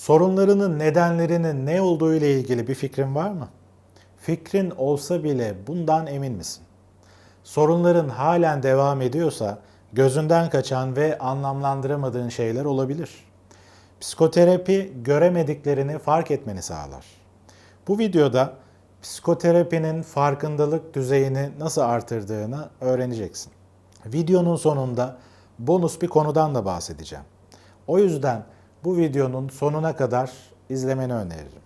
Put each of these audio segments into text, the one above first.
Sorunlarının nedenlerinin ne olduğu ile ilgili bir fikrin var mı? Fikrin olsa bile bundan emin misin? Sorunların halen devam ediyorsa gözünden kaçan ve anlamlandıramadığın şeyler olabilir. Psikoterapi göremediklerini fark etmeni sağlar. Bu videoda psikoterapinin farkındalık düzeyini nasıl artırdığını öğreneceksin. Videonun sonunda bonus bir konudan da bahsedeceğim. O yüzden bu videonun sonuna kadar izlemeni öneririm.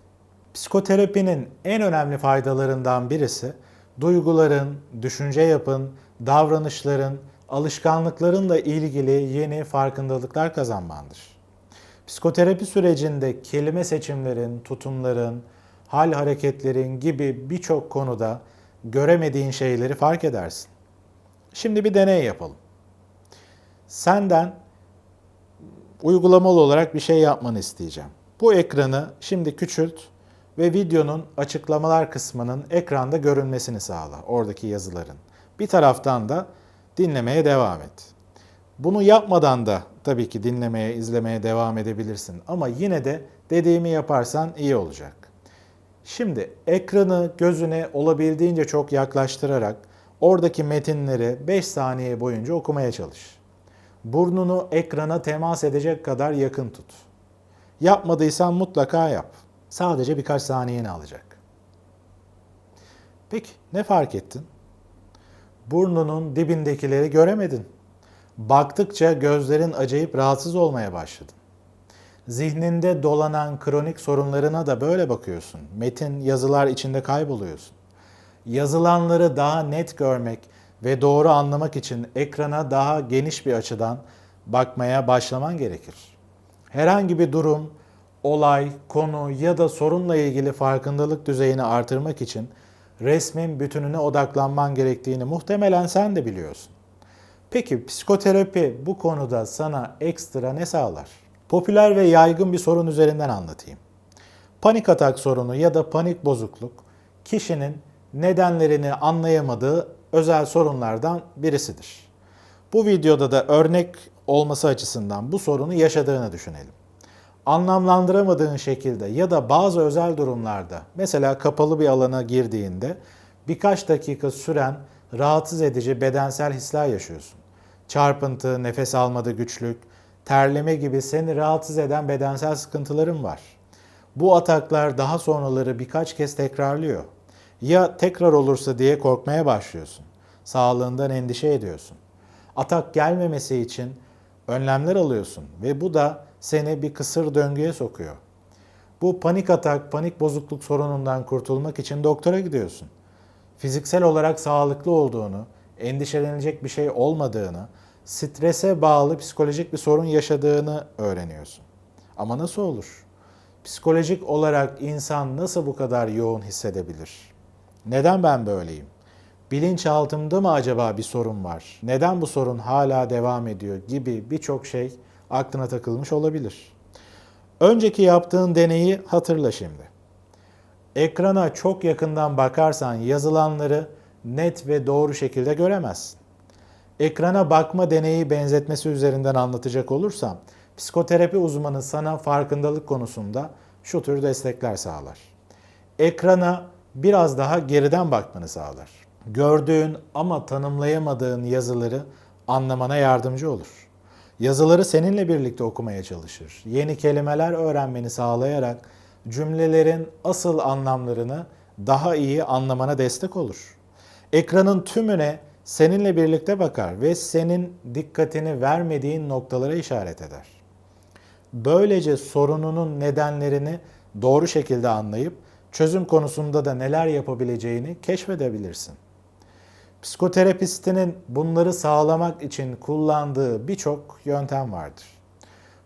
Psikoterapinin en önemli faydalarından birisi duyguların, düşünce yapın, davranışların, alışkanlıklarınla ilgili yeni farkındalıklar kazanmandır. Psikoterapi sürecinde kelime seçimlerin, tutumların, hal hareketlerin gibi birçok konuda göremediğin şeyleri fark edersin. Şimdi bir deney yapalım. Senden uygulamalı olarak bir şey yapmanı isteyeceğim. Bu ekranı şimdi küçült ve videonun açıklamalar kısmının ekranda görünmesini sağla, oradaki yazıların. Bir taraftan da dinlemeye devam et. Bunu yapmadan da tabii ki dinlemeye, izlemeye devam edebilirsin ama yine de dediğimi yaparsan iyi olacak. Şimdi ekranı gözüne olabildiğince çok yaklaştırarak oradaki metinleri 5 saniye boyunca okumaya çalış. Burnunu ekrana temas edecek kadar yakın tut. Yapmadıysan mutlaka yap. Sadece birkaç saniyeni alacak. Peki ne fark ettin? Burnunun dibindekileri göremedin. Baktıkça gözlerin acayip rahatsız olmaya başladı. Zihninde dolanan kronik sorunlarına da böyle bakıyorsun. Metin, yazılar içinde kayboluyorsun. Yazılanları daha net görmek ve doğru anlamak için ekrana daha geniş bir açıdan bakmaya başlaman gerekir. Herhangi bir durum, olay, konu ya da sorunla ilgili farkındalık düzeyini artırmak için resmin bütününe odaklanman gerektiğini muhtemelen sen de biliyorsun. Peki psikoterapi bu konuda sana ekstra ne sağlar? Popüler ve yaygın bir sorun üzerinden anlatayım. Panik atak sorunu ya da panik bozukluk kişinin nedenlerini anlayamadığı özel sorunlardan birisidir. Bu videoda da örnek olması açısından bu sorunu yaşadığını düşünelim. Anlamlandıramadığın şekilde ya da bazı özel durumlarda mesela kapalı bir alana girdiğinde birkaç dakika süren rahatsız edici bedensel hisler yaşıyorsun. Çarpıntı, nefes almada güçlük, terleme gibi seni rahatsız eden bedensel sıkıntıların var. Bu ataklar daha sonraları birkaç kez tekrarlıyor. Ya tekrar olursa diye korkmaya başlıyorsun. Sağlığından endişe ediyorsun. Atak gelmemesi için önlemler alıyorsun ve bu da seni bir kısır döngüye sokuyor. Bu panik atak, panik bozukluk sorunundan kurtulmak için doktora gidiyorsun. Fiziksel olarak sağlıklı olduğunu, endişelenecek bir şey olmadığını, strese bağlı psikolojik bir sorun yaşadığını öğreniyorsun. Ama nasıl olur? Psikolojik olarak insan nasıl bu kadar yoğun hissedebilir? Neden ben böyleyim? Bilinçaltımda mı acaba bir sorun var? Neden bu sorun hala devam ediyor gibi birçok şey aklına takılmış olabilir. Önceki yaptığın deneyi hatırla şimdi. Ekrana çok yakından bakarsan yazılanları net ve doğru şekilde göremezsin. Ekrana bakma deneyi benzetmesi üzerinden anlatacak olursam, psikoterapi uzmanı sana farkındalık konusunda şu tür destekler sağlar. Ekrana biraz daha geriden bakmanı sağlar. Gördüğün ama tanımlayamadığın yazıları anlamana yardımcı olur. Yazıları seninle birlikte okumaya çalışır. Yeni kelimeler öğrenmeni sağlayarak cümlelerin asıl anlamlarını daha iyi anlamana destek olur. Ekranın tümüne seninle birlikte bakar ve senin dikkatini vermediğin noktalara işaret eder. Böylece sorununun nedenlerini doğru şekilde anlayıp çözüm konusunda da neler yapabileceğini keşfedebilirsin. Psikoterapistinin bunları sağlamak için kullandığı birçok yöntem vardır.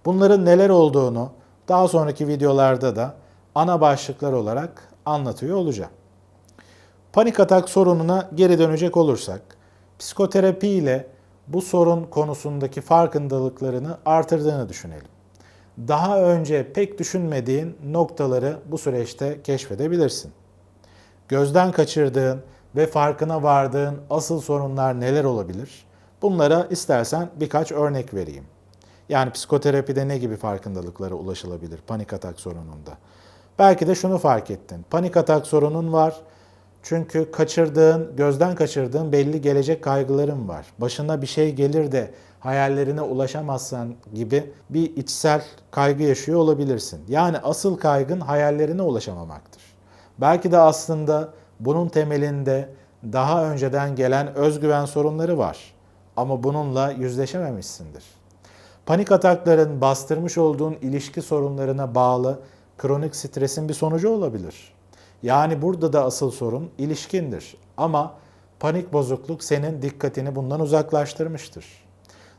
Bunların neler olduğunu daha sonraki videolarda da ana başlıklar olarak anlatıyor olacağım. Panik atak sorununa geri dönecek olursak, psikoterapi ile bu sorun konusundaki farkındalıklarını artırdığını düşünelim. Daha önce pek düşünmediğin noktaları bu süreçte keşfedebilirsin. Gözden kaçırdığın ve farkına vardığın asıl sorunlar neler olabilir? Bunlara istersen birkaç örnek vereyim. Yani psikoterapide ne gibi farkındalıklara ulaşılabilir panik atak sorununda? Belki de şunu fark ettin. Panik atak sorunun var. Çünkü kaçırdığın, gözden kaçırdığın belli gelecek kaygıların var. Başına bir şey gelir de hayallerine ulaşamazsan gibi bir içsel kaygı yaşıyor olabilirsin. Yani asıl kaygın hayallerine ulaşamamaktır. Belki de aslında bunun temelinde daha önceden gelen özgüven sorunları var. Ama bununla yüzleşememişsindir. Panik atakların bastırmış olduğun ilişki sorunlarına bağlı kronik stresin bir sonucu olabilir. Yani burada da asıl sorun ilişkindir. Ama panik bozukluk senin dikkatini bundan uzaklaştırmıştır.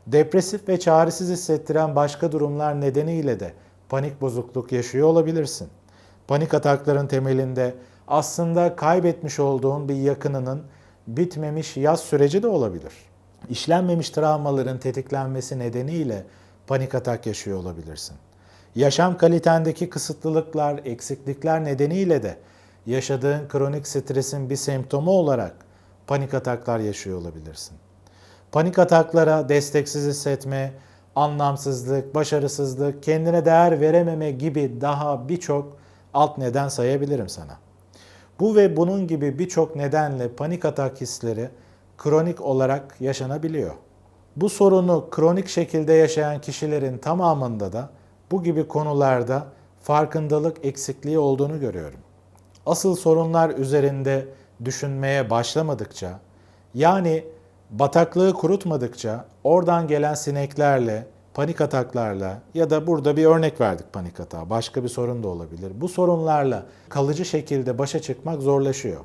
Depresif ve çaresiz hissettiren başka durumlar nedeniyle de panik bozukluk yaşıyor olabilirsin. Panik atakların temelinde aslında kaybetmiş olduğun bir yakınının bitmemiş yaz süreci de olabilir. İşlenmemiş travmaların tetiklenmesi nedeniyle panik atak yaşıyor olabilirsin. Yaşam kalitendeki kısıtlılıklar, eksiklikler nedeniyle de yaşadığın kronik stresin bir semptomu olarak panik ataklar yaşıyor olabilirsin. Panik ataklara desteksiz hissetme, anlamsızlık, başarısızlık, kendine değer verememe gibi daha birçok alt neden sayabilirim sana. Bu ve bunun gibi birçok nedenle panik atak hisleri kronik olarak yaşanabiliyor. Bu sorunu kronik şekilde yaşayan kişilerin tamamında da bu gibi konularda farkındalık eksikliği olduğunu görüyorum. Asıl sorunlar üzerinde düşünmeye başlamadıkça, yani bataklığı kurutmadıkça oradan gelen sineklerle, panik ataklarla ya da burada bir örnek verdik panik atağı, başka bir sorun da olabilir. Bu sorunlarla kalıcı şekilde başa çıkmak zorlaşıyor.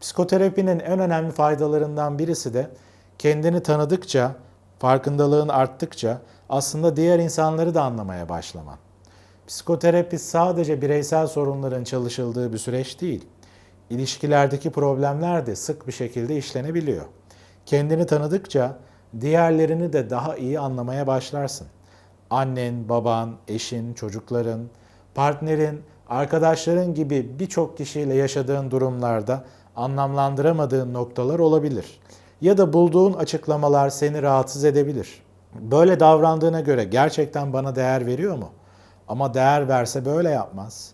Psikoterapinin en önemli faydalarından birisi de kendini tanıdıkça, farkındalığın arttıkça aslında diğer insanları da anlamaya başlaman. Psikoterapi sadece bireysel sorunların çalışıldığı bir süreç değil. İlişkilerdeki problemler de sık bir şekilde işlenebiliyor. Kendini tanıdıkça diğerlerini de daha iyi anlamaya başlarsın. Annen, baban, eşin, çocukların, partnerin, arkadaşların gibi birçok kişiyle yaşadığın durumlarda anlamlandıramadığın noktalar olabilir. Ya da bulduğun açıklamalar seni rahatsız edebilir. Böyle davrandığına göre gerçekten bana değer veriyor mu? Ama değer verse böyle yapmaz.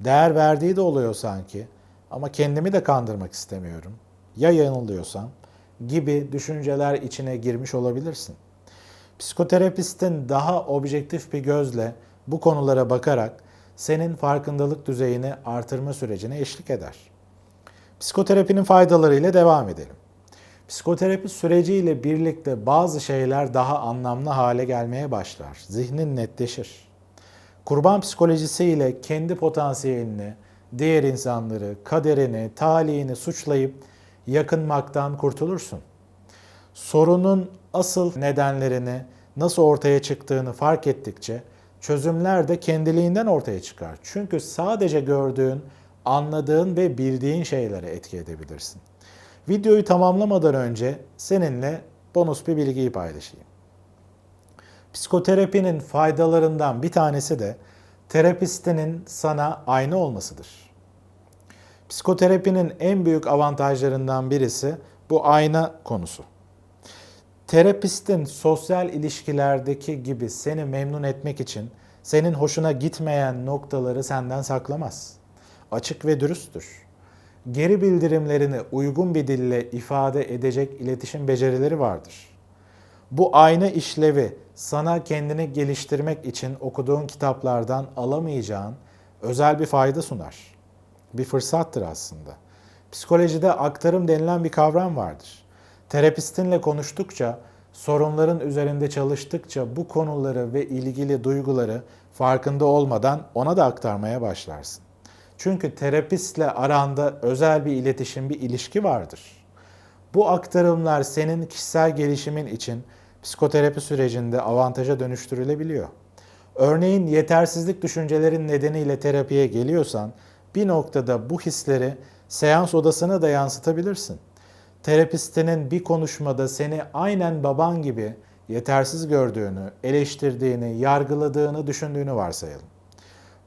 Değer verdiği de oluyor sanki. Ama kendimi de kandırmak istemiyorum. Ya yanılıyorsam gibi düşünceler içine girmiş olabilirsin. Psikoterapistin daha objektif bir gözle bu konulara bakarak senin farkındalık düzeyini artırma sürecine eşlik eder. Psikoterapinin faydalarıyla devam edelim. Psikoterapi süreciyle birlikte bazı şeyler daha anlamlı hale gelmeye başlar. Zihnin netleşir. Kurban psikolojisiyle kendi potansiyelini, diğer insanları, kaderini, talihini suçlayıp yakınmaktan kurtulursun. Sorunun asıl nedenlerini nasıl ortaya çıktığını fark ettikçe çözümler de kendiliğinden ortaya çıkar. Çünkü sadece gördüğün, anladığın ve bildiğin şeylere etki edebilirsin. Videoyu tamamlamadan önce seninle bonus bir bilgiyi paylaşayım. Psikoterapinin faydalarından bir tanesi de terapistinin sana aynı olmasıdır. Psikoterapinin en büyük avantajlarından birisi bu ayna konusu. Terapistin sosyal ilişkilerdeki gibi seni memnun etmek için senin hoşuna gitmeyen noktaları senden saklamaz. Açık ve dürüsttür geri bildirimlerini uygun bir dille ifade edecek iletişim becerileri vardır. Bu aynı işlevi sana kendini geliştirmek için okuduğun kitaplardan alamayacağın özel bir fayda sunar. Bir fırsattır aslında. Psikolojide aktarım denilen bir kavram vardır. Terapistinle konuştukça, sorunların üzerinde çalıştıkça bu konuları ve ilgili duyguları farkında olmadan ona da aktarmaya başlarsın. Çünkü terapistle aranda özel bir iletişim, bir ilişki vardır. Bu aktarımlar senin kişisel gelişimin için psikoterapi sürecinde avantaja dönüştürülebiliyor. Örneğin yetersizlik düşüncelerin nedeniyle terapiye geliyorsan bir noktada bu hisleri seans odasına da yansıtabilirsin. Terapistinin bir konuşmada seni aynen baban gibi yetersiz gördüğünü, eleştirdiğini, yargıladığını düşündüğünü varsayalım.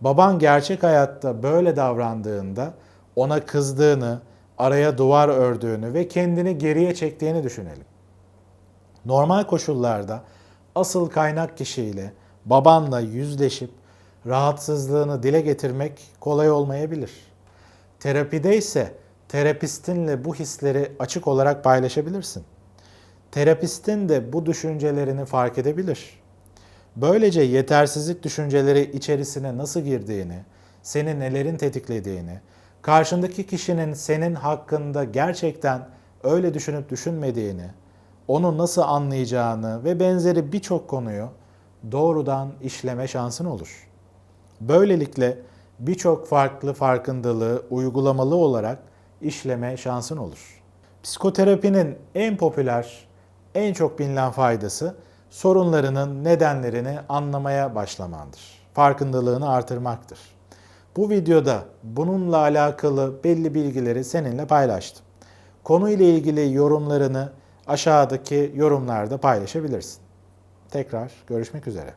Baban gerçek hayatta böyle davrandığında ona kızdığını, araya duvar ördüğünü ve kendini geriye çektiğini düşünelim. Normal koşullarda asıl kaynak kişiyle, babanla yüzleşip rahatsızlığını dile getirmek kolay olmayabilir. Terapide ise terapistinle bu hisleri açık olarak paylaşabilirsin. Terapistin de bu düşüncelerini fark edebilir. Böylece yetersizlik düşünceleri içerisine nasıl girdiğini, seni nelerin tetiklediğini, karşındaki kişinin senin hakkında gerçekten öyle düşünüp düşünmediğini, onu nasıl anlayacağını ve benzeri birçok konuyu doğrudan işleme şansın olur. Böylelikle birçok farklı farkındalığı uygulamalı olarak işleme şansın olur. Psikoterapinin en popüler, en çok bilinen faydası sorunlarının nedenlerini anlamaya başlamandır. Farkındalığını artırmaktır. Bu videoda bununla alakalı belli bilgileri seninle paylaştım. Konuyla ilgili yorumlarını aşağıdaki yorumlarda paylaşabilirsin. Tekrar görüşmek üzere.